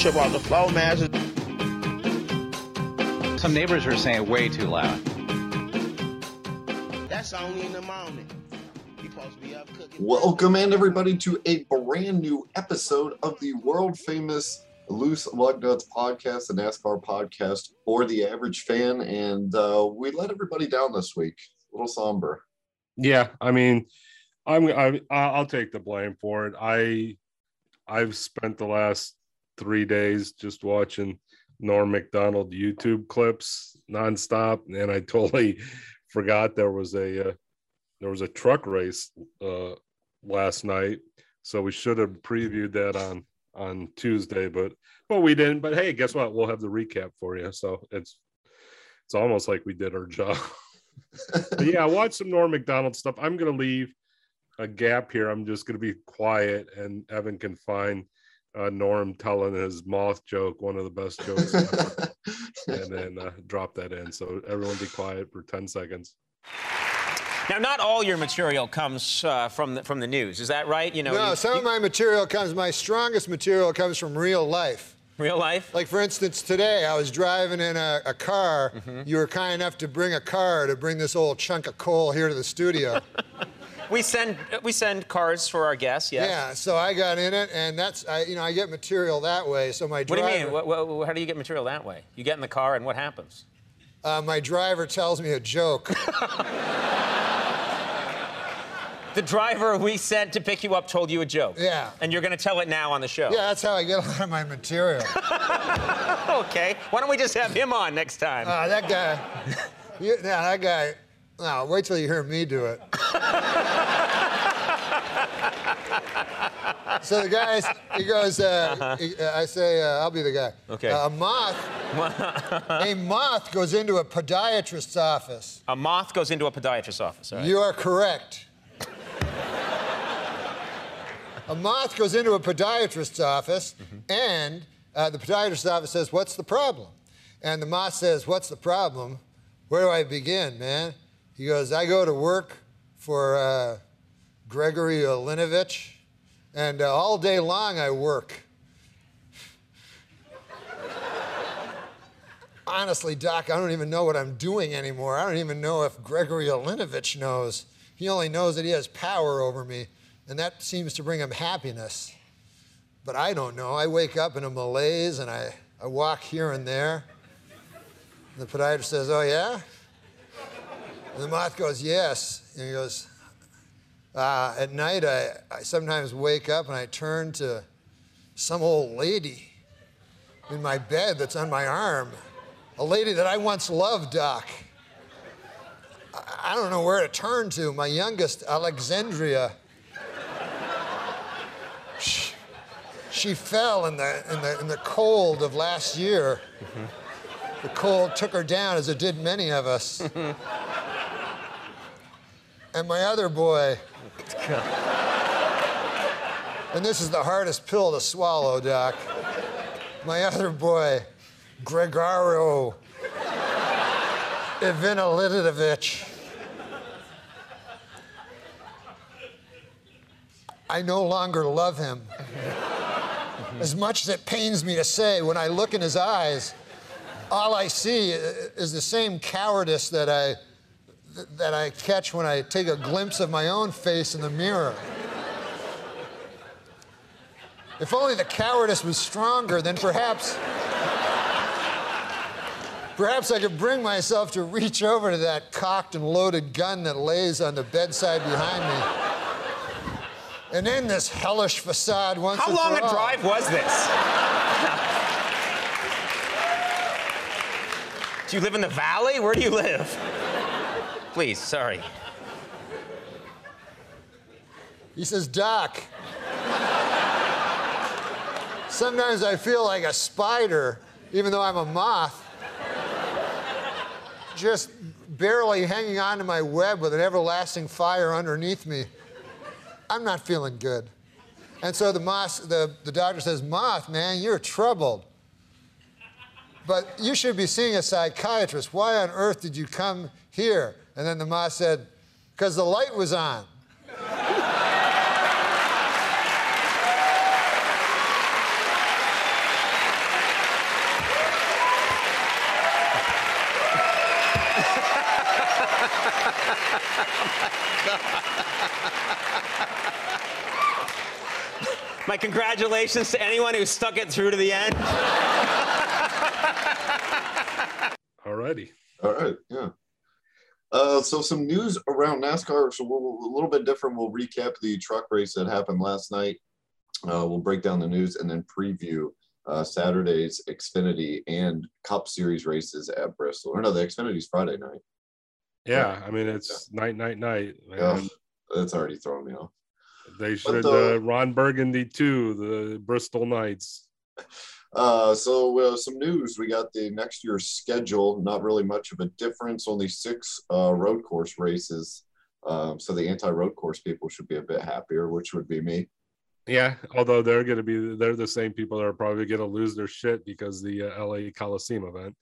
trip off the floor, man. Some neighbors were saying way too loud. That's only in the morning. You supposed to up cooking. Welcome in everybody to a brand new episode of the world famous Loose Lug Nuts podcast, the NASCAR podcast for the average fan. And uh, we let everybody down this week. A little somber. Yeah, I mean, I'm I I'll take the blame for it. I I've spent the last three days just watching Norm Macdonald YouTube clips nonstop, and I totally forgot there was a uh, there was a truck race uh, last night. So we should have previewed that on on Tuesday, but but we didn't. But hey, guess what? We'll have the recap for you. So it's it's almost like we did our job. yeah, watch some Norm Macdonald stuff. I'm gonna leave a gap here. I'm just gonna be quiet, and Evan can find uh, Norm telling his moth joke, one of the best jokes ever, and then uh, drop that in. So everyone be quiet for 10 seconds. Now, not all your material comes uh, from the, from the news. Is that right? You know, No, you- some you- of my material comes, my strongest material comes from real life. real life. Like, for instance, today I was driving in a, a car. Mm-hmm. You were kind enough to bring a car to bring this old chunk of coal here to the studio. We send we send cards for our guests. Yes. Yeah, so I got in it, and that's, I, you know, I get material that way. So my What do driver, you mean? What, what, how do you get material that way? You get in the car, and what happens? Uh, my driver tells me a joke. The driver we sent to pick you up told you a joke. Yeah. And you're going to tell it now on the show. yeah, that's how I get a lot of my material. Okay. Why don't we just have him on next time? Uh, that guy, you, yeah, that guy. No, wait till you hear me do it. so the guy, he goes. Uh, he- uh, I say, uh, I'll be the guy. Okay. Uh, a moth. a moth goes into a podiatrist's office. a moth goes into a podiatrist's office. Right. You are correct. a moth goes into a podiatrist's office, and uh, the podiatrist's office says, What's the problem? And the moth says, What's the problem? Where do I begin, man? He goes, I go to work for uh, Gregory Olinovich, and uh, all day long I work. Honestly, Doc, I don't even know what I'm doing anymore. I don't even know if Gregory Olinovich knows. He only knows that he has power over me, and that seems to bring him happiness. But I don't know. I wake up in a malaise and I, I walk here and there. The podiatrist says, Oh, yeah? And the moth goes, Yes. And he goes, uh, At night, I, I sometimes wake up and I turn to some old lady in my bed that's on my arm. A lady that I once loved, Doc. I- don't know where to turn to. My youngest, Alexandria. She, she fell in the, in, the, in the cold of last year. The cold took her down, as it did many of us. and my other boy. and this is the hardest pill to swallow, Doc. My other boy, Gregorio Ivanilidovich. I no longer love him. As much as it pains me to say, when I look in his eyes, all I see is the same cowardice that I, that I catch when I take a glimpse of my own face in the mirror. If only the cowardice was stronger, then perhaps. Perhaps I could bring myself to reach over to that cocked and loaded gun that lays on the bedside behind me. And end this hellish facade once How long a all. drive was this? do you live in the valley? Where do you live? Please, sorry. He says, Doc, sometimes I feel like a spider, even though I'm a moth, just barely hanging on to my web with an everlasting fire underneath me. I'm not feeling good. And so the, moth, the, the doctor says, Moth, man, you're troubled. But you should be seeing a psychiatrist. Why on earth did you come here? And then the ma said, because the light was on. My congratulations to anyone who stuck it through to the end. All righty. All right. Yeah. Uh, so some news around NASCAR. So we're, a little bit different. We'll recap the truck race that happened last night. Uh, we'll break down the news and then preview uh, Saturday's Xfinity and Cup Series races at Bristol. Or no, the Xfinity's Friday night. Yeah, I mean it's night, night, night. Yeah, that's already thrown me off. They should the- uh, Ron Burgundy too, the Bristol Knights. Uh, so uh, some news. We got the next year's schedule. Not really much of a difference. Only six uh, road course races. Um, so the anti-road course people should be a bit happier, which would be me. Yeah, although they're going to be they're the same people that are probably going to lose their shit because the uh, LA Coliseum event.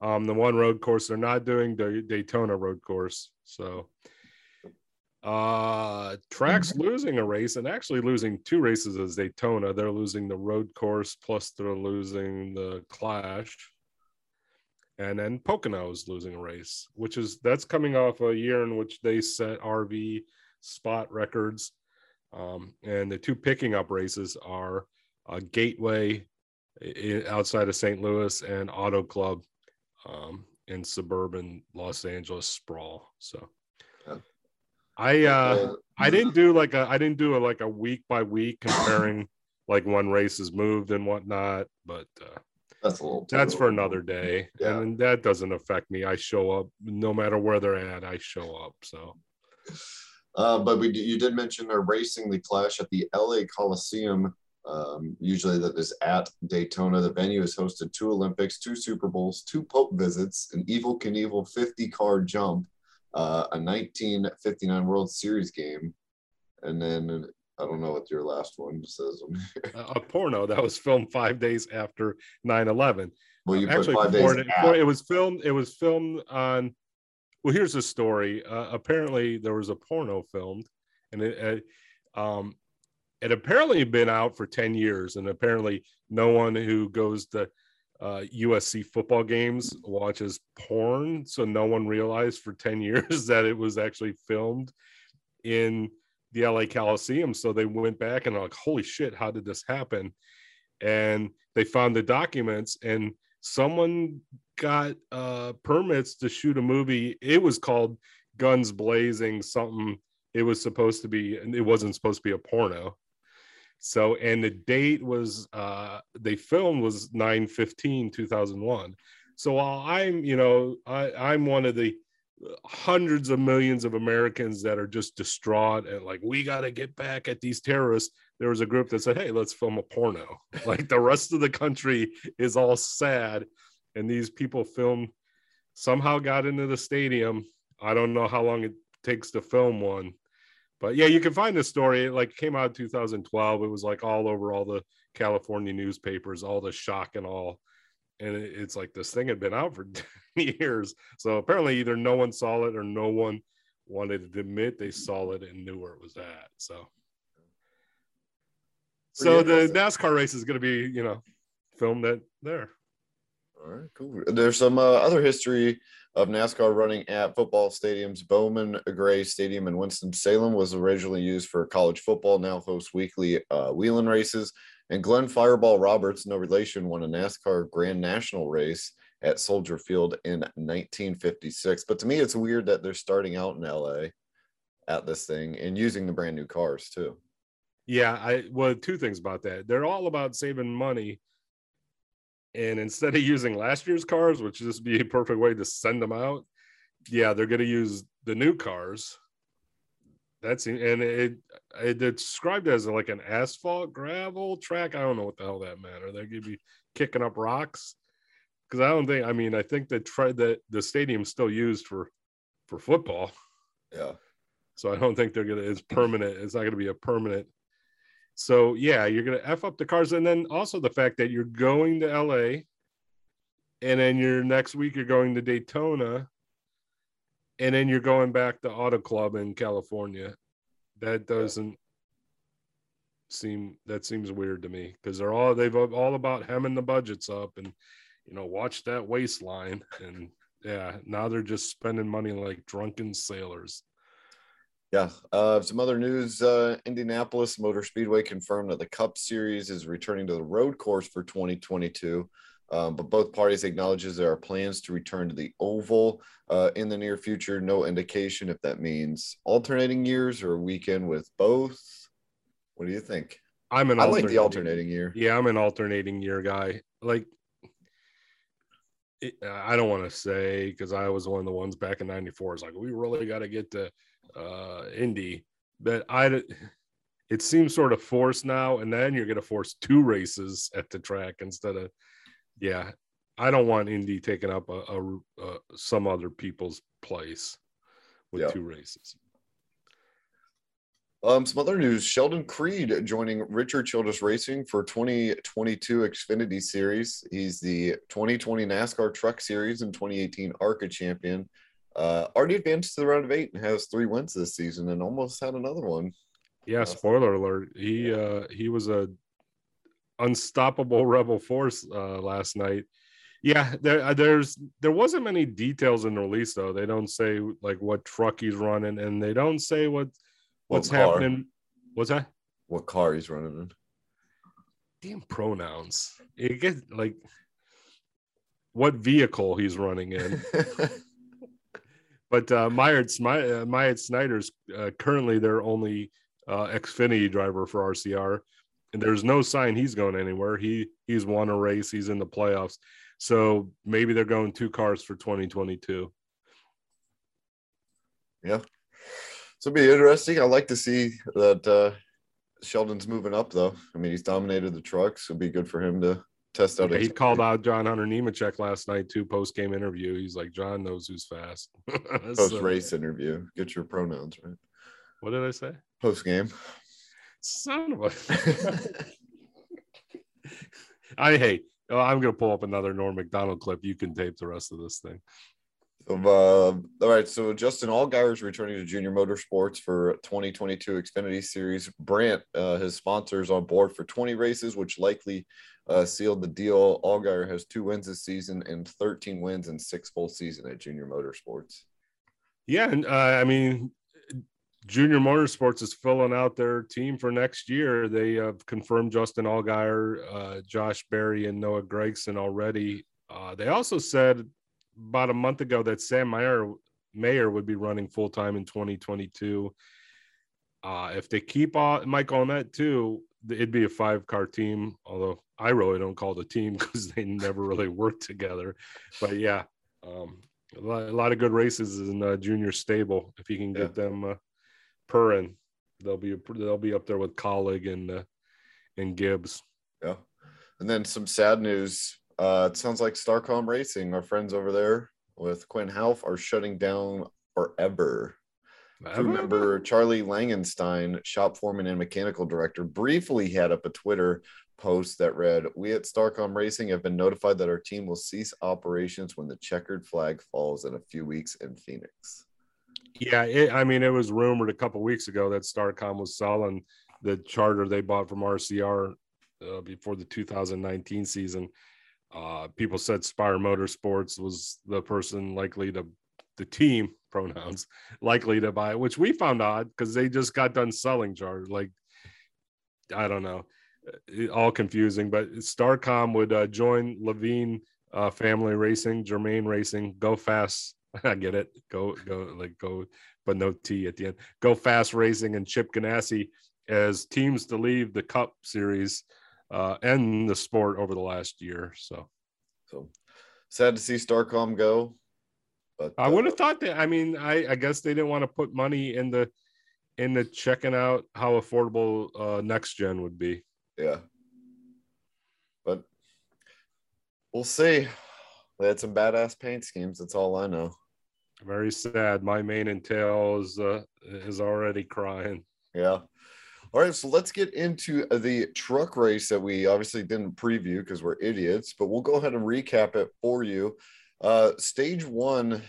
Um, the one road course they're not doing the Daytona road course. So uh tracks losing a race and actually losing two races as Daytona. They're losing the road course plus they're losing the clash. And then Pocono is losing a race, which is that's coming off a year in which they set RV spot records. Um, and the two picking up races are uh, Gateway outside of St. Louis and Auto Club um, in suburban Los Angeles sprawl. So. I uh, I didn't do like a I didn't do a like a week by week comparing like when races moved and whatnot, but uh, That's a little. that's for another day, Yeah. and that doesn't affect me. I show up no matter where they're at. I show up. So Uh, but we you did mention they're racing the clash at the LA Coliseum. Um, usually that is at Daytona. The venue has hosted two Olympics, two Super Bowls, two Pope visits, an Evel Knievel 50 car jump, uh, a 1959 World Series game, and then I don't know what your last one says. a a porno that was filmed five days after 9-11 well, you actually five days. it, it was filmed it was filmed on well here's the story uh, apparently there was a porno filmed and it uh, um it apparently had been out for 10 years and apparently no one who goes to uh, USC football games watches porn so no one realized for 10 years that it was actually filmed in the LA Coliseum. So they went back and like holy shit how did this happen? And they found the documents and someone got uh permits to shoot a movie. It was called guns blazing something. It was supposed to be and it wasn't supposed to be a porno so and the date was uh they filmed was 9 15 2001 so while i'm you know i i'm one of the hundreds of millions of americans that are just distraught and like we got to get back at these terrorists there was a group that said, "Hey, let's film a porno." like the rest of the country is all sad, and these people filmed somehow got into the stadium. I don't know how long it takes to film one, but yeah, you can find the story. It like came out in 2012. It was like all over all the California newspapers, all the shock and all. And it- it's like this thing had been out for years. So apparently, either no one saw it or no one wanted to admit they saw it and knew where it was at. So. So the NASCAR race is going to be, you know, filmed at there. All right, cool. There's some uh, other history of NASCAR running at football stadiums. Bowman Gray Stadium in Winston-Salem was originally used for college football, now hosts weekly uh, wheeling races. And Glenn Fireball Roberts, no relation, won a NASCAR Grand National race at Soldier Field in 1956. But to me, it's weird that they're starting out in LA at this thing and using the brand new cars too. Yeah, I well, two things about that. They're all about saving money. And instead of using last year's cars, which would just be a perfect way to send them out, yeah, they're going to use the new cars. That's and it it described as like an asphalt gravel track. I don't know what the hell that meant. Are they going to be kicking up rocks? Because I don't think. I mean, I think that try that the stadium's still used for for football. Yeah. So I don't think they're gonna. It's permanent. It's not gonna be a permanent. So yeah, you're gonna f up the cars, and then also the fact that you're going to LA, and then your next week you're going to Daytona, and then you're going back to Auto Club in California. That doesn't seem that seems weird to me because they're all they've all about hemming the budgets up and you know watch that waistline and yeah, now they're just spending money like drunken sailors. Yeah. Uh, some other news uh, Indianapolis Motor Speedway confirmed that the Cup Series is returning to the road course for 2022. Um, but both parties acknowledges there are plans to return to the oval uh, in the near future. No indication if that means alternating years or a weekend with both. What do you think? I'm an I like the alternating year. Yeah, I'm an alternating year guy. Like, it, I don't want to say because I was one of the ones back in '94. It's like we really got to get to uh, Indy, but I. It seems sort of forced now, and then you're going to force two races at the track instead of, yeah. I don't want Indy taking up a, a, a some other people's place with Yeah. two races. Um, some other news: Sheldon Creed joining Richard Childress Racing for 2022 Xfinity Series. He's the 2020 NASCAR Truck Series and 2018 ARCA champion. Uh, already advanced to the round of eight and has three wins this season, and almost had another one. Yeah, spoiler alert. He uh he was a unstoppable rebel force uh last night. Yeah, there uh, there's there wasn't many details in the release though. They don't say like what truck he's running and they don't say what what's What happening. What's that? What car he's running in? Damn pronouns. It gets like what vehicle he's running in. But uh, Myatt, Smi- uh, Snider's uh, currently their only uh, Xfinity driver for RCR, and there's no sign he's going anywhere. He he's won a race. He's in the playoffs. So maybe they're going two cars for 2022. yeah. So be interesting. I like to see that uh, Sheldon's moving up, though. I mean, he's dominated the trucks. It'll be good for him to test out. Yeah, he called out John Hunter Nemechek last night too, post game interview. He's like, John knows who's fast. post So- race interview. Get your pronouns right. what did I say? Post game. Son of a. I hate. Oh, I'm gonna pull up another Norm Macdonald clip. You can tape the rest of this thing. Uh, all right, so Justin Allgaier is returning to Junior Motorsports for 2022 Xfinity Series. Brandt, uh, his sponsors on board for 20 races, which likely uh, sealed the deal. Allgaier has two wins this season and 13 wins in six full season at Junior Motorsports. Yeah, and uh, I mean, Junior Motorsports is filling out their team for next year. They have confirmed Justin Allgaier, uh, Josh Berry, and Noah Gragson already. Uh, they also said about a month ago that Sam Mayer Mayer would be running full time in 2022. Uh, if they keep on on that too, it'd be a five car team. Although I really don't call it a team because they never really work together. But yeah, um, a, lot, a lot of good races in uh, junior stable. If you can get them uh, purring, they'll be they'll be up there with Kaulig and uh, and Gibbs. Yeah. And then some sad news. Uh, it sounds like Starcom Racing, our friends over there with Quin Houff, are shutting down forever. Crew member Charlie Langenstein, shop foreman and mechanical director, briefly had up a Twitter post that read, We at Starcom Racing have been notified that our team will cease operations when the checkered flag falls in a few weeks in Phoenix. Yeah, it, I mean, it was rumored a couple weeks ago that Starcom was selling the charter they bought from RCR uh, before the 2019 season. Uh, people said Spire Motorsports was the person likely to, the team pronouns likely to buy which we found odd because they just got done selling charter. Like, I don't know, It- all confusing. But Starcom would uh, join Leavine uh, Family Racing, Germain Racing, Go Fast. I get it. Go, go, like go, but no T at the end. Go Fast Racing and Chip Ganassi as teams to leave the Cup Series uh, and the sport over the last year. So So sad to see Starcom go. But I would uh, have thought that. I mean, I, I guess they didn't want to put money in the in the checking out how affordable uh, next gen would be. Yeah. But we'll see. They had some badass paint schemes. That's all I know. Very sad. My main and tail is uh, is already crying. Yeah. All right, so let's get into the truck race that we obviously didn't preview because we're idiots, but we'll go ahead and recap it for you. Uh, stage one,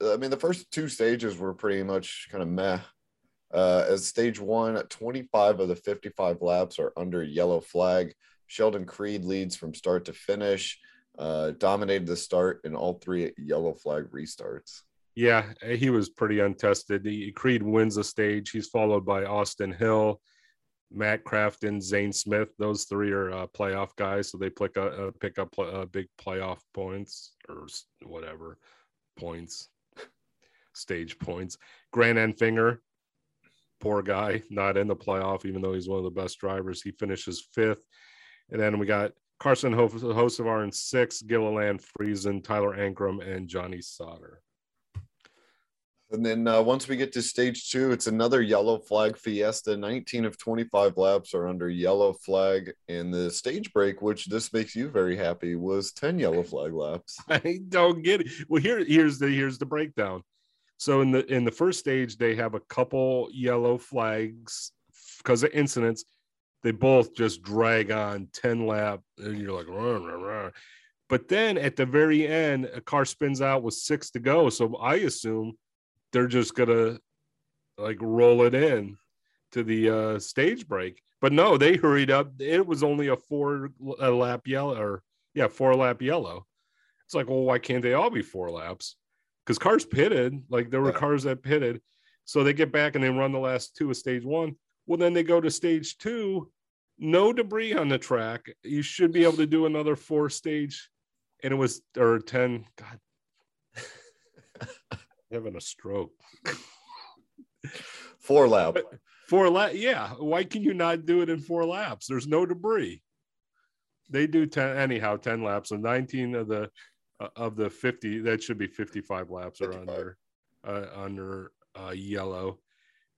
I mean, the first two stages were pretty much kind of meh. Uh, as stage one, 25 of the 55 laps are under yellow flag. Sheldon Creed leads from start to finish. Uh, dominated the start in all three yellow flag restarts. Yeah, he was pretty untested. Creed wins the stage. He's followed by Austin Hill, Matt Crafton, Zane Smith. Those three are uh, playoff guys, so they pick a, uh, pick up uh, big playoff points or whatever points, stage points. Grant Enfinger, poor guy, not in the playoff, even though he's one of the best drivers. He finishes fifth, and then we got Carson Hocevar in sixth, Gilliland Friesen, Tyler Ankrum, and Johnny Sauter. And then uh, once we get to stage two, it's another yellow flag fiesta. 19 of 25 laps are under yellow flag. And the stage break, which this makes you very happy, was 10 yellow flag laps. I don't get it. Well, here, here's the here's the breakdown. So in the in the first stage, they have a couple yellow flags because of incidents. They both just drag on 10 lap, and you're like, rah, rah, rah. but then at the very end, a car spins out with six to go. So I assume they're just gonna like roll it in to the uh, stage break. But no, they hurried up. It was only a four a lap yellow, or yeah, four lap yellow. It's like, well, why can't they all be four laps? Because cars pitted, like there were Yeah. cars that pitted, so they get back and they run the last two of stage one. Well, then they go to stage two, no debris on the track. You should be able to do another four stage, and it was or ten. God, having a stroke. Four lap. Four lap, yeah. Why can you not do it in four laps? There's no debris. They do ten anyhow, ten laps. So 19 of the uh, of the 50 that should be 55 laps are 55. under uh, under uh, yellow.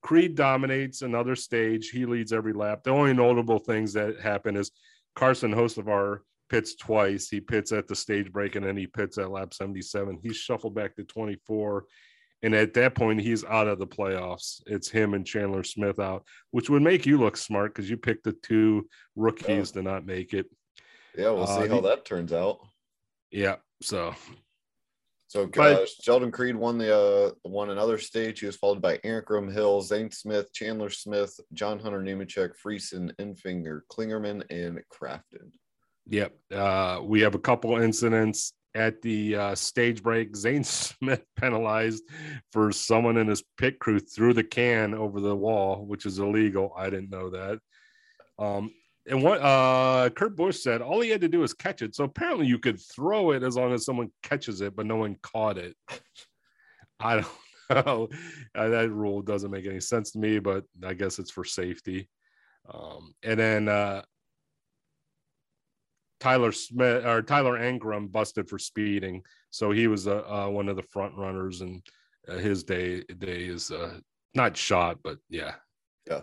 Creed dominates another stage. He leads every lap. The only notable things that happen is Carson Hocevar pits twice. He pits at the stage break and then he pits at lap 77. He's shuffled back to 24. And at that point, he's out of the playoffs. It's him and Chandler Smith out, which would make you look smart because you picked the two rookies to not make it. Yeah, we'll Uh, see how that turns out. Yeah. So So uh, Sheldon Creed won the uh, won another stage. He was followed by Ankrum Hill, Zane Smith, Chandler Smith, John Hunter Nemechek, Friesen, Enfinger, Kligerman, and Crafton. Yep. Uh, we have a couple incidents at the uh, stage break. Zane Smith penalized for someone in his pit crew threw the can over the wall, which is illegal. I didn't know that. Um, and what uh, Kurt Busch said, all he had to do was catch it. So apparently, you could throw it as long as someone catches it, but no one caught it. I don't know. Uh, that rule doesn't make any sense to me, but I guess it's for safety. Um, and then uh, Tyler Smith or Tyler Ankrum busted for speeding, so he was uh, uh, one of the front runners, and uh, his day day is uh, not shot, but yeah, yeah.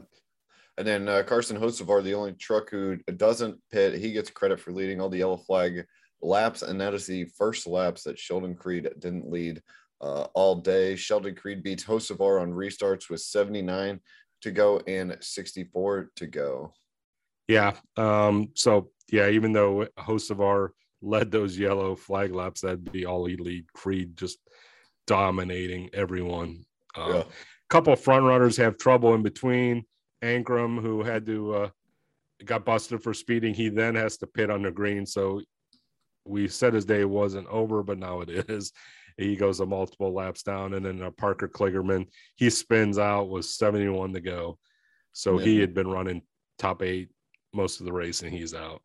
And then uh, Carson Hocevar, the only truck who doesn't pit, he gets credit for leading all the yellow flag laps, and that is the first laps that Sheldon Creed didn't lead uh, all day. Sheldon Creed beats Hocevar on restarts with 79 to go and 64 to go. Yeah. Um, so yeah, even though Hocevar led those yellow flag laps, that'd be all he lead. Creed just dominating everyone. Um, Yeah. couple of front runners have trouble in between. Ankrum, who had to uh, got busted for speeding, he then has to pit on the green. So we said his day wasn't over, but now it is. He goes a multiple laps down, and then uh, Parker Kligerman he spins out with 71 to go. So he had been running top eight most of the race, and he's out.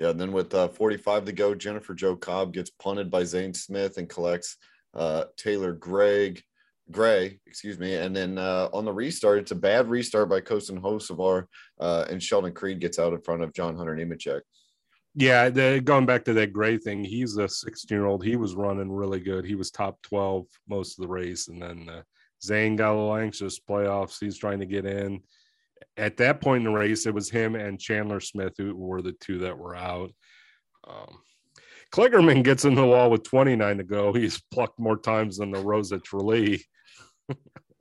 Yeah, and then with uh, 45 to go, Jennifer Jo Cobb gets punted by Zane Smith and collects uh, Taylor Gregg, Gray, excuse me. And then uh, on the restart, it's a bad restart by Carson Hocevar, uh, and Sheldon Creed gets out in front of John Hunter Nemechek. Yeah, the, going back to that gray thing, he's a 16 year old. He was running really good. He was top 12 most of the race. And then uh, Zane got a little anxious playoffs. He's trying to get in. At that point in the race, it was him and Chandler Smith who were the two that were out. Um, Kligerman gets in the wall with 29 to go. He's plucked more times than the Rosa Trulli.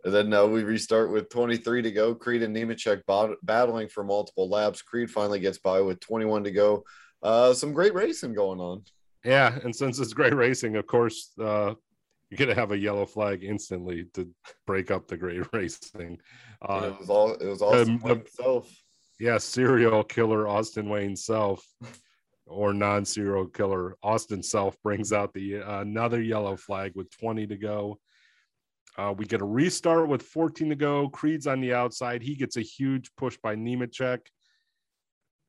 And then uh, we restart with 23 to go. Creed and Nemechek bot- battling for multiple laps. Creed finally gets by with 21 to go. Uh, some great racing going on. Yeah, and since it's great racing, of course, uh, you're gonna have a yellow flag instantly to break up the great racing. Uh, it was all it was all um, by itself. yeah, serial killer Austin Wayne self or non-serial killer. Austin Self brings out the uh, another yellow flag with 20 to go. Uh, we get a restart with 14 to go. Creed's on the outside. He gets a huge push by Nemechek.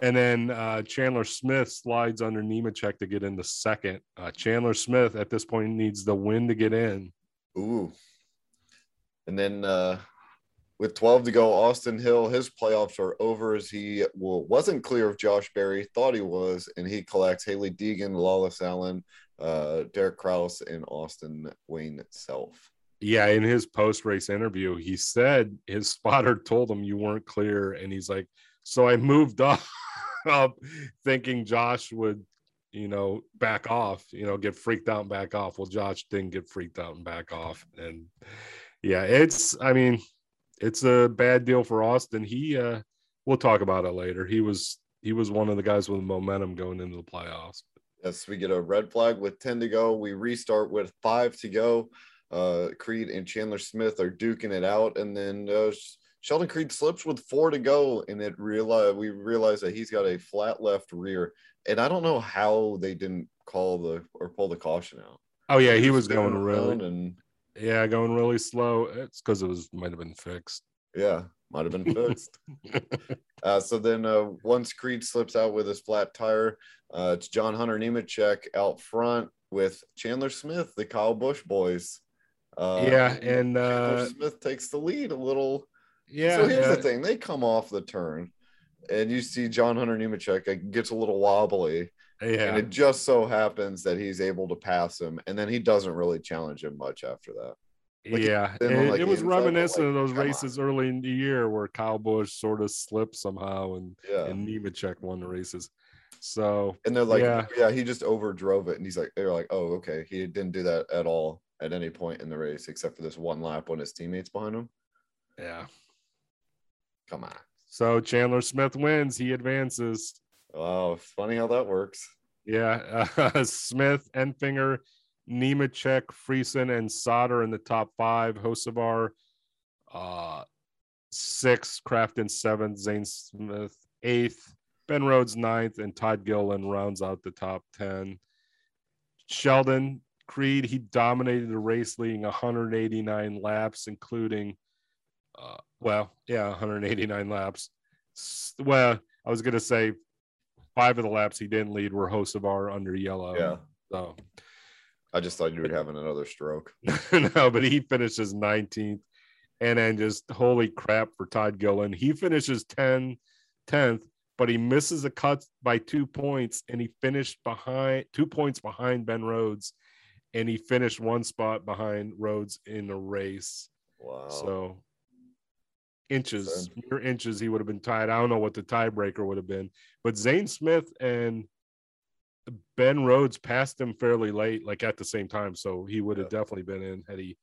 And then uh, Chandler Smith slides under Nemechek to get into second. Uh, Chandler Smith at this point needs the win to get in. Ooh. And then uh, with 12 to go, Austin Hill, his playoffs are over as he well, wasn't clear of Josh Berry, thought he was, and he collects Hailie Deegan, Lawless Alan, uh, Derek Kraus, and Austin Wayne Self. Yeah, in his post race interview, he said his spotter told him you weren't clear. And he's like, So I moved up, up thinking Josh would, you know, back off, you know, get freaked out and back off. Well, Josh didn't get freaked out and back off. And yeah, it's, I mean, it's a bad deal for Austin. He, uh, we'll talk about it later. He was, he was one of the guys with momentum going into the playoffs. Yes, we get a red flag with 10 to go. We restart with five to go. Uh, Creed and Chandler Smith are duking it out, and then uh, Sheldon Creed slips with four to go, and it realize we realize that he's got a flat left rear, and I don't know how they didn't call the or pull the caution out. Oh yeah, he was going really, and yeah, going really slow. It's because it was might have been fixed. yeah, might have been fixed. Uh, so then uh, once Creed slips out with his flat tire, uh, it's John Hunter Nemechek out front with Chandler Smith, the Kyle Busch boys. Uh, yeah, and Chandler uh, Smith takes the lead a little. Yeah, so here's uh, the thing: they come off the turn, and you see John Hunter Nemechek gets a little wobbly, yeah, and it just so happens that he's able to pass him, and then he doesn't really challenge him much after that. like, yeah. been It, like, it was reminiscent like, of those come on. races early in the year where Kyle Busch sort of slipped somehow and Yeah, and Nemechek won the races. So and they're like, Yeah. yeah. he just overdrove it, and he's like, they're like, oh, okay, he didn't do that at all at any point in the race except for this one lap when his teammates behind him. yeah. Come on. So Chandler Smith wins. He advances. Oh, funny how that works. Yeah, uh, Smith, Enfinger, Nemechek, Friesen, and Sauter in the top five. Hocevar, uh, sixth. Crafton seventh. Zane Smith eighth. Ben Rhodes ninth, and Todd Gillen rounds out the top ten. Sheldon Creed, he dominated the race, leading 189 laps, including, uh, well, yeah, 189 laps. Well, I was gonna say five of the laps he didn't lead were Hocevar under yellow. Yeah. So I just thought you were having another stroke. no, but he finishes 19th. And then just holy crap for Todd Gillen. He finishes 10, 10th, but he misses a cut by two points and he finished behind two points behind Ben Rhodes. And he finished one spot behind Rhodes in the race. Wow. So inches, mere inches, he would have been tied. I don't know what the tiebreaker would have been, but Zane Smith and Ben Rhodes passed him fairly late, like at the same time. So he would have Yeah. definitely been in had he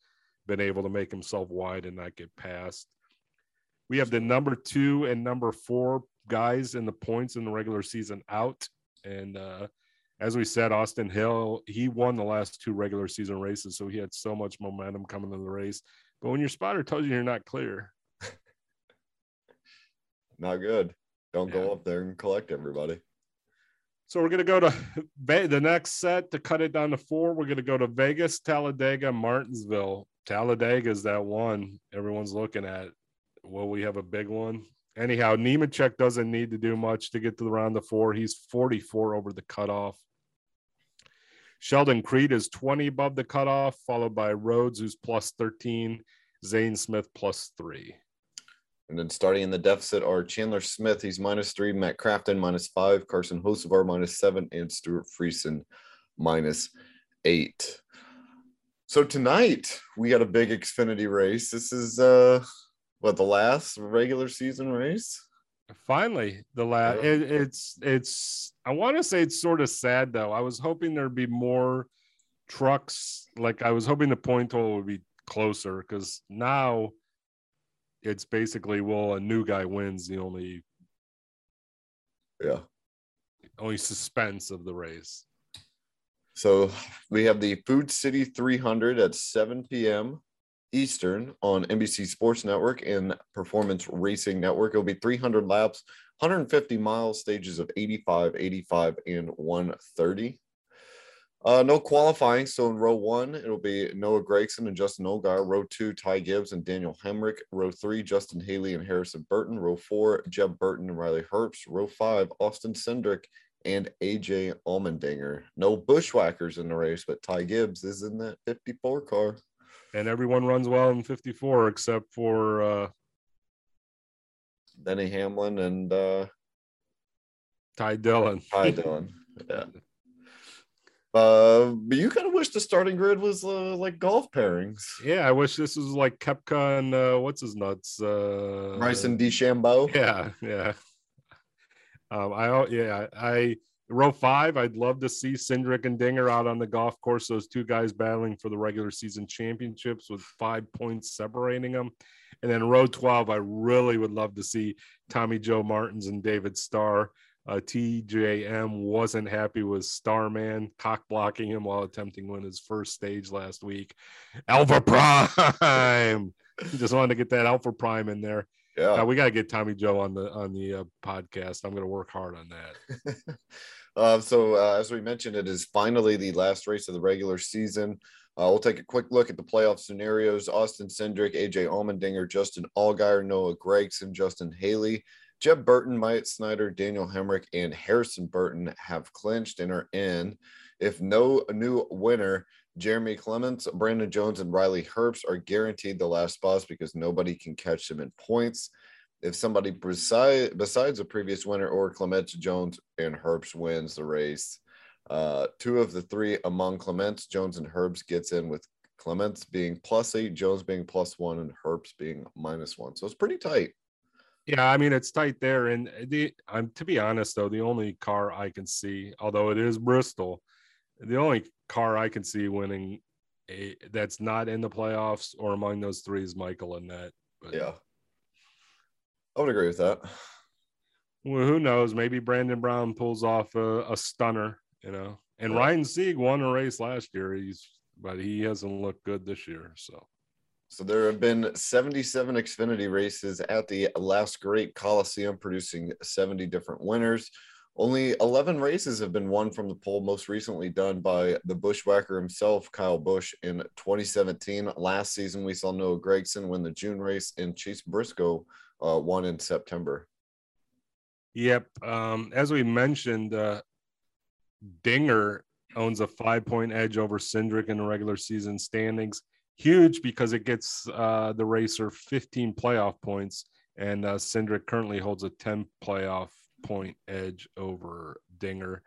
been able to make himself wide and not get passed. We have the number two and number four guys in the points in the regular season out. And uh, as we said, Austin Hill, he won the last two regular season races. So he had so much momentum coming into the race. But when your spotter tells you you're not clear, Not good. Don't Yeah. go up there and collect everybody. So we're going to go to the next set to cut it down to four. We're going to go to Vegas, Talladega, Martinsville. Talladega is that one everyone's looking at. Will we have a big one? Anyhow, Nemechek doesn't need to do much to get to the round of four. He's 44 over the cutoff. Sheldon Creed is 20 above the cutoff, followed by Rhodes, who's plus 13, Zane Smith plus three. And then starting in the deficit are Chandler Smith, he's minus three, Matt Crafton minus five, Carson Hocevar minus seven, and Stewart Friesen minus eight. So tonight we got a big Xfinity race. This is uh what the last regular season race? Finally, the last Yeah. it, it's it's I want to say it's sort of sad though. I was hoping there'd be more trucks. Like I was hoping the point total would be closer because now it's basically well a new guy wins the only Yeah. only suspense of the race. So we have the Food City 300 at 7 p.m. Eastern on NBC Sports Network and Performance Racing Network. It'll be 300 laps 150 miles, stages of 85, 85, and 130. Uh, no qualifying. So in row one, it'll be Noah Gragson and Justin Allgaier. Row two, Ty Gibbs and Daniel Hemric. Row three, Justin Haley and Harrison Burton. Row four, Jeb Burton and Riley Herbst. Row five, Austin Cindric and AJ Allmendinger. No bushwhackers in the race, but Ty Gibbs is in that 54 car. And everyone runs well in 54 except for uh, Denny Hamlin and uh, Ty Dillon. Ty Dillon. Yeah. Uh, but you kind of wish the starting grid was uh, like golf pairings. Yeah, I wish this was like Koepka and uh, what's his nuts? Uh, Bryson DeChambeau. Yeah, yeah. Um, I yeah, I row five. I'd love to see Cindric and Dinger out on the golf course. Those two guys battling for the regular season championships with five points separating them. And then row twelve, I really would love to see Tommy Joe Martins and David Starr. Uh, TJM wasn't happy with Starman cock blocking him while attempting to win his first stage last week. Alpha Prime. Just wanted to get that Alpha Prime in there. Yeah. Uh, we got to get Tommy Joe on the on the uh, podcast. I'm going to work hard on that. uh, so uh, as we mentioned, it is finally the last race of the regular season. Uh, we'll take a quick look at the playoff scenarios. Austin Cindric, AJ Allmendinger, Justin Allgaier, Noah Gragson, Justin Haley, Jeb Burton, Myatt Snider, Daniel Hemric, and Harrison Burton have clinched and are in. If no new winner, Jeremy Clements, Brandon Jones, and Riley Herbst are guaranteed the last spots because nobody can catch them in points. If somebody beside, besides a previous winner or Clements, Jones, and Herbst wins the race, uh, two of the three among Clements, Jones, and Herbst gets in with Clements being plus eight, Jones being plus one, and Herbst being minus one. So it's pretty tight. Yeah, I mean it's tight there, and the I'm to be honest though, the only car I can see, although it is Bristol, the only car I can see winning a, that's not in the playoffs or among those three is Michael Annett. But, Yeah. I would agree with that. Well, who knows? Maybe Brandon Brown pulls off a, a stunner, you know. And Yeah. Ryan Sieg won a race last year. He's but he hasn't looked good this year. So So there have been 77 Xfinity races at the last great Coliseum, producing 70 different winners. Only 11 races have been won from the pole, most recently done by the bushwhacker himself, Kyle Busch, in 2017. Last season, we saw Noah Gragson win the June race, and Chase Briscoe uh, won in September. Yep. Um, as we mentioned, uh, Dinger owns a five point edge over Cindric in the regular season standings. Huge because it gets uh, the racer 15 playoff points, and uh, Cindric currently holds a 10 playoff point edge over Dinger.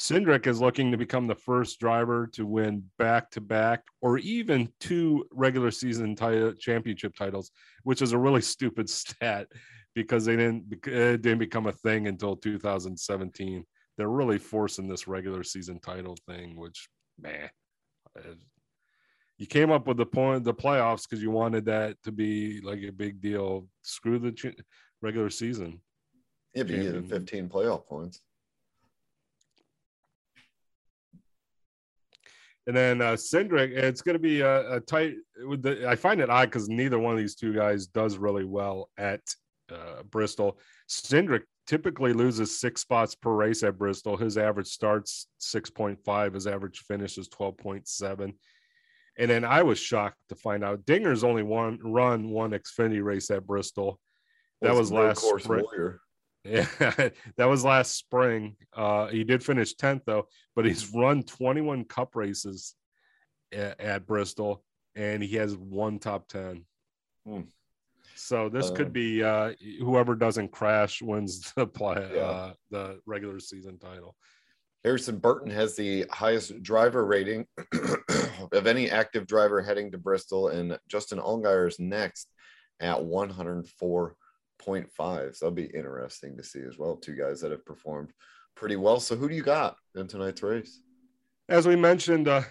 Cindric is looking to become the first driver to win back to back or even two regular season title, championship titles, which is a really stupid stat because they didn't didn't become a thing until 2017. They're really forcing this regular season title thing, which man, you came up with the point the playoffs because you wanted that to be like a big deal. Screw the ch- regular season. Yeah, but you get 15 playoff points. And then uh, Cindric, it's going to be a, a tight. With the, I find it odd because neither one of these two guys does really well at uh, Bristol. Cindric typically loses six spots per race at Bristol. His average starts 6.5, his average finish is 12.7. And then I was shocked to find out Dinger's only one run one Xfinity race at Bristol. That was last spring. warrior. Yeah, that was last spring. Uh, he did finish 10th though, but he's run 21 cup races at, at Bristol and he has one top 10. Hmm. So this Um, could be uh, whoever doesn't crash wins the play, Yeah. uh, the regular season title. Harrison Burton has the highest driver rating of any active driver heading to Bristol, and Justin Allgaier is next at 104.5. So that'll be interesting to see as well. Two guys that have performed pretty well. So who do you got in tonight's race? As we mentioned, uh,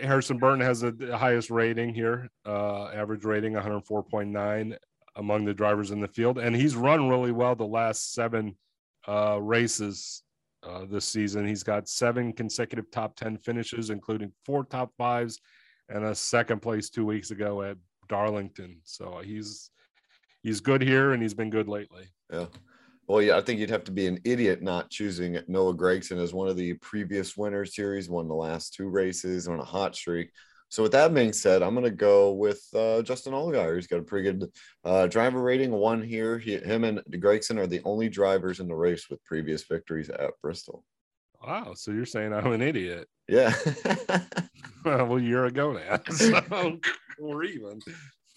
Harrison Burton has the highest rating here, uh, average rating 104.9 among the drivers in the field, and he's run really well the last seven uh, races uh, this season. He's got seven consecutive top 10 finishes, including four top fives and a second place two weeks ago at Darlington. So he's he's good here, and he's been good lately. Yeah. Well, yeah, I think you'd have to be an idiot not choosing Noah Gragson as one of the previous winners series, won the last two races on a hot streak. So with that being said, I'm going to go with uh, Justin Allgaier. He's got a pretty good uh, driver rating, one here. He, him and Gragson are the only drivers in the race with previous victories at Bristol. Wow. So you're saying I'm an idiot? Yeah. well, a year ago now. So we're even.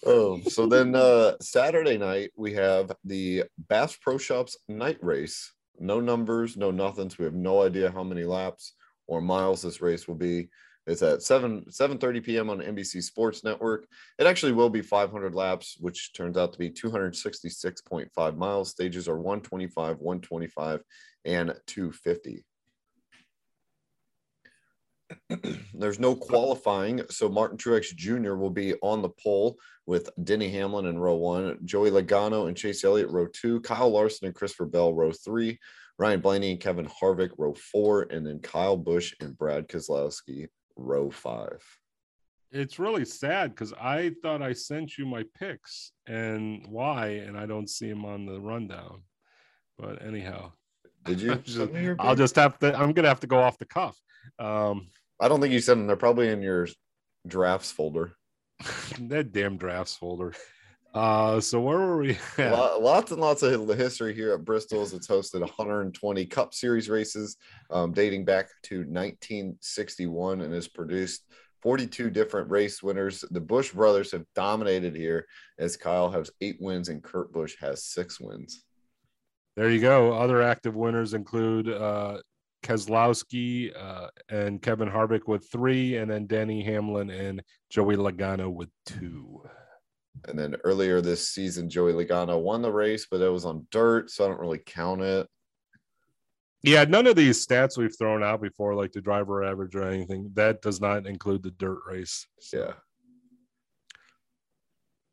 oh, so then uh, Saturday night we have the Bass Pro Shops night race. No numbers, no nothing. So we have no idea how many laps or miles this race will be. It's at 7 7:30 p.m. on NBC Sports Network. It actually will be 500 laps, which turns out to be 266.5 miles. Stages are 125, 125, and 250. There's no qualifying, so Martin Truex Jr. will be on the pole with Denny Hamlin in row one, Joey Logano and Chase Elliott row two, Kyle Larson and Christopher Bell row three, Ryan Blaney and Kevin Harvick row four, and then Kyle Busch and Brad Keselowski row five. It's really sad because I thought I sent you my picks and why, and I don't see them on the rundown. But anyhow, Did you? Just- send me your I'll just have to. I'm gonna have to go off the cuff. Um, I don't think you sent them. They're probably in your drafts folder. that damn drafts folder. Uh, so where were we? at? Lots and lots of history here at Bristol's. It's hosted 120 Cup Series races um, dating back to 1961 and has produced 42 different race winners. The Busch brothers have dominated here as Kyle has eight wins and Kurt Busch has six wins. There you go. Other active winners include uh, Keselowski uh, and Kevin Harvick with three, and then Denny Hamlin and Joey Logano with two. And then earlier this season, Joey Logano won the race, but it was on dirt, so I don't really count it. Yeah, none of these stats we've thrown out before, like the driver average or anything, that does not include the dirt race. Yeah.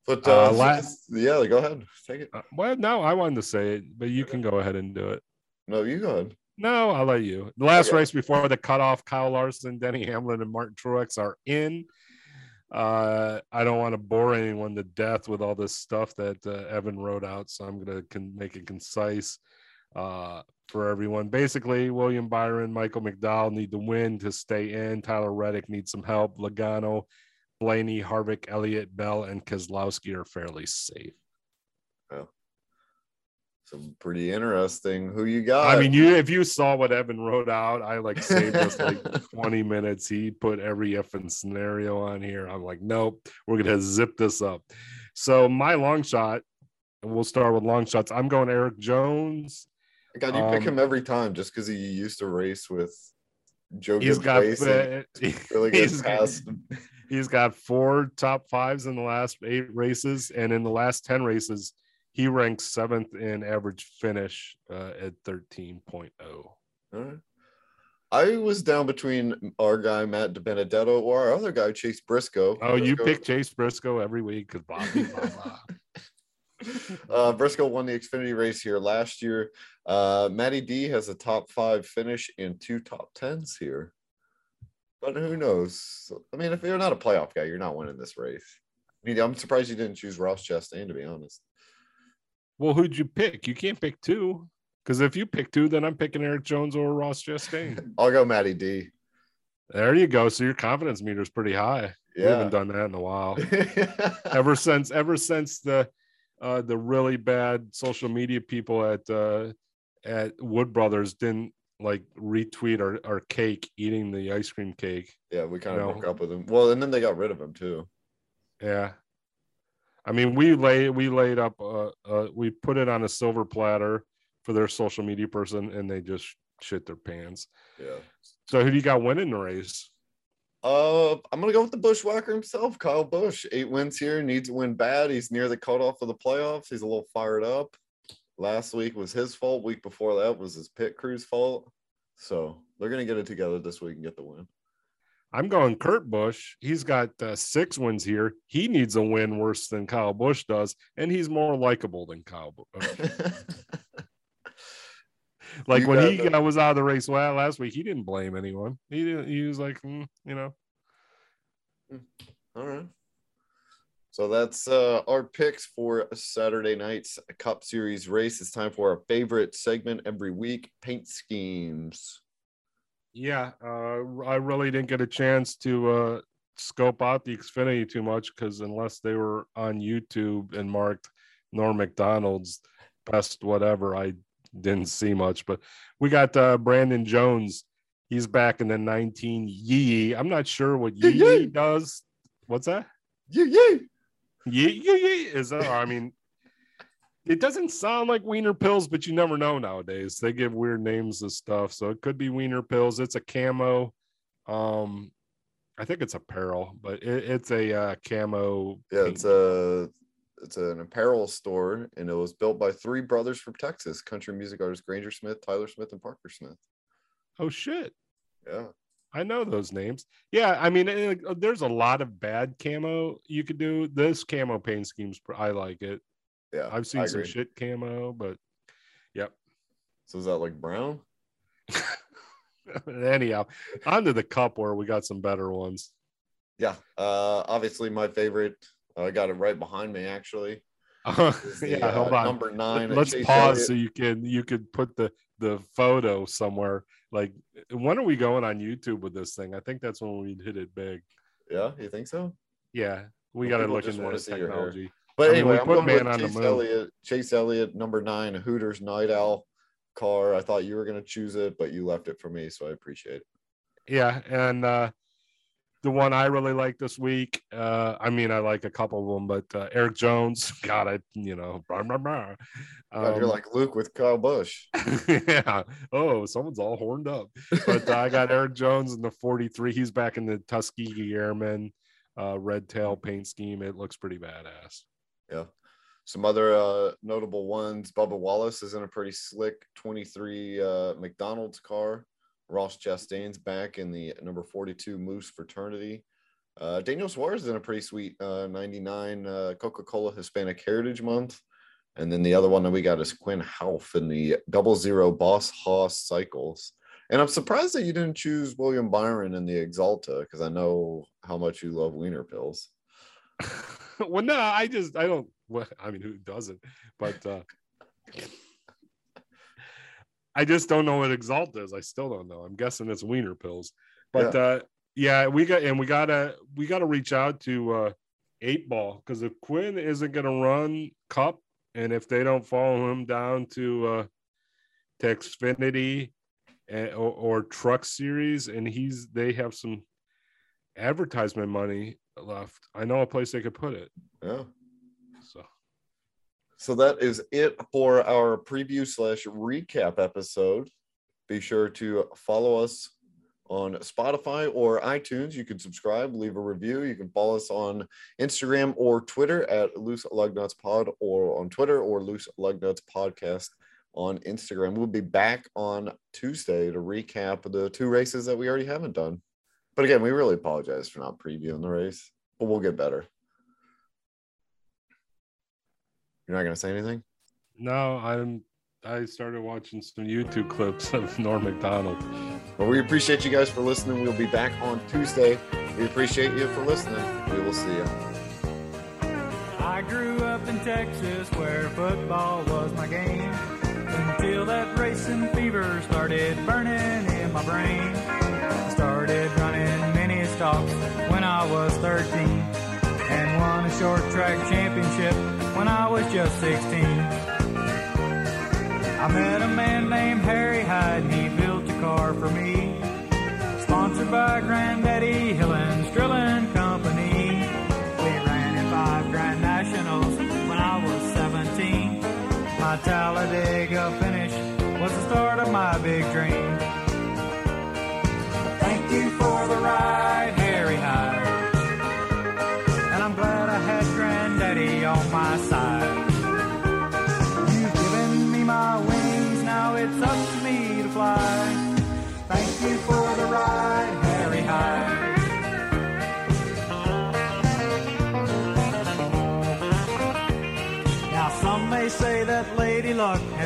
But Uh, uh, la- yeah, go ahead, take it. Uh, well, no, I wanted to say it, but you can go ahead and do it. No, you go ahead. No, I'll let you. The last Okay. race before the cutoff, Kyle Larson, Denny Hamlin, and Martin Truex are in. Uh, I don't want to bore anyone to death with all this stuff that uh, Evan wrote out, so I'm going to con- make it concise uh, for everyone. Basically, William Byron, Michael McDowell need to win to stay in. Tyler Reddick needs some help. Logano, Blaney, Harvick, Elliott, Bell, and Keselowski are fairly safe. So pretty interesting. Who you got? I mean, you if you saw what Evan wrote out, I like saved us like 20 minutes. He put every effing scenario on here. I'm like, nope, we're gonna zip this up. So my long shot, and we'll start with long shots. I'm going Eric Jones. God, you pick um, him every time just because he used to race with Joe He's got uh, really good he's pass. he's got four top fives in the last eight races, and in the last 10 races, he ranks seventh in average finish uh, at 13.0. All right. I was down between our guy Matt DiBenedetto or our other guy Chase Briscoe. Oh, you Briscoe- pick Chase Briscoe every week because Bobby, blah, blah. uh, Briscoe won the Xfinity race here last year. Uh, Matty D has a top five finish and two top tens here. But who knows? I mean, if you're not a playoff guy, you're not winning this race. I mean, I'm surprised you didn't choose Ross Chastain, to be honest. Well, who'd you pick? You can't pick two. Because if you pick two, then I'm picking Eric Jones or Ross Chastain. I'll go Matty D. there you go. So your confidence meter is pretty high. Yeah. We haven't done that in a while. ever since ever since the uh the really bad social media people at uh at Wood Brothers didn't like retweet our, our cake eating the ice cream cake. yeah, we kind of broke up with them. Well, and then they got rid of him too. Yeah. I mean, we lay we laid up uh, uh we put it on a silver platter for their social media person and they just shit their pants. Yeah. So who do you got winning the race? Uh, I'm gonna go with the bushwhacker himself, Kyle Busch. Eight wins here, needs to win bad. He's near the cutoff of the playoffs. He's a little fired up. Last week was his fault. Week before that was his pit crew's fault. So they're gonna get it together this week and get the win. I'm going Kurt Busch. He's got uh, six wins here. He needs a win worse than Kyle Busch does, and he's more likable than Kyle. Bu- uh, like You when got he the- was out of the race la- last week, he didn't blame anyone. He didn't. He was like, "Mm, you know, All right. So that's uh, our picks for Saturday night's Cup Series race. It's time for our favorite segment every week paint schemes. Yeah, uh, I really didn't get a chance to uh, scope out the Xfinity too much because unless they were on YouTube and marked Norm Macdonald's best whatever, I didn't see much. But we got uh, Brandon Jones. He's back in the 19 Yee. I'm not sure what Yee Yee Yee. does. What's that? Yeah. Yee Yee Yee is that? I mean, it doesn't sound like Wiener Pills, but you never know nowadays. They give weird names of stuff, so it could be Wiener Pills. It's a camo. Um, I think it's apparel, but it, it's a uh, camo. Yeah, paint. it's a it's an apparel store, and it was built by three brothers from Texas: country music artists Granger Smith, Tyler Smith, and Parker Smith. oh shit. Yeah, I know those names. Yeah, I mean, eh, there's a lot of bad camo you could do. This camo paint scheme's, I like it. Yeah. I've seen some shit camo, but yep. So is that like brown? Anyhow, onto the cup where we got some better ones. Yeah. Uh, obviously, my favorite. I got it right behind me, actually. the, yeah, uh, hold on. Number nine. Let's pause Elliott. so you can you could put the the photo somewhere. Like, when are we going on YouTube with this thing? I think that's when we hit it big. Yeah, you think so? Yeah, we Well, got to look into wanna the see your hair. technology. But I mean, anyway, I'm going man with on the Chase moon. Elliott. Chase Elliott, number nine, Hooters Night Owl car. I thought you were going to choose it, but you left it for me, so I appreciate it. Yeah, and uh the one I really like this week, uh I mean I like a couple of them, but uh, Eric Jones, God, I you know, blah, blah, blah. God, you're Um, like Luke with Kyle Busch. yeah. Oh, someone's all horned up. But uh, I got Eric Jones in the 43. He's back in the Tuskegee Airmen uh, red tail paint scheme. It looks pretty badass. Yeah. Some other uh, notable ones. Bubba Wallace is in a pretty slick 23 uh, McDonald's car. Ross Chastain's back in the number 42 Moose Fraternity. Uh, Daniel Suarez is in a pretty sweet uh, 99 uh, Coca Cola Hispanic Heritage Month. And then the other one that we got is Quin Houff in the double zero Boss Hoss Cycles. And I'm surprised that you didn't choose William Byron in the Axalta because I know how much you love Wiener Pills. well, no, I just I don't. Well, I mean, who doesn't? But uh, I just don't know what Exalt is. I still don't know. I'm guessing it's Wiener pills. But Yeah. uh, yeah, we got and we gotta we gotta reach out to uh, Eight Ball because if Quin isn't gonna run Cup, and if they don't follow him down to uh, to Xfinity and, or, or Truck Series, and he's they have some advertisement money left. I know a place they could put it. Yeah. So So that is it for our preview slash recap episode. Be sure to follow us on Spotify or iTunes. You can subscribe, leave a review. You can follow us on Instagram or Twitter at Loose Lug Nuts Pod or on Twitter or Loose Lug Nuts Podcast on Instagram. We'll be back on Tuesday to recap the two races that we already haven't done. But again, we really apologize for not previewing the race, but we'll get better. You're not going to say anything? no, I'm I started watching some YouTube clips of Norm Macdonald. Well, we appreciate you guys for listening. We'll be back on Tuesday. We appreciate you for listening. We will see you. I grew up in Texas where football was my game until that racing fever started burning in my brain. When I was 13 and won a short track championship when I was just 16. I met a man named Harry Hyde and he built a car for me. Sponsored by Granddaddy Hill and Strilling Company. We ran in five Grand Nationals when I was 17. My Talladega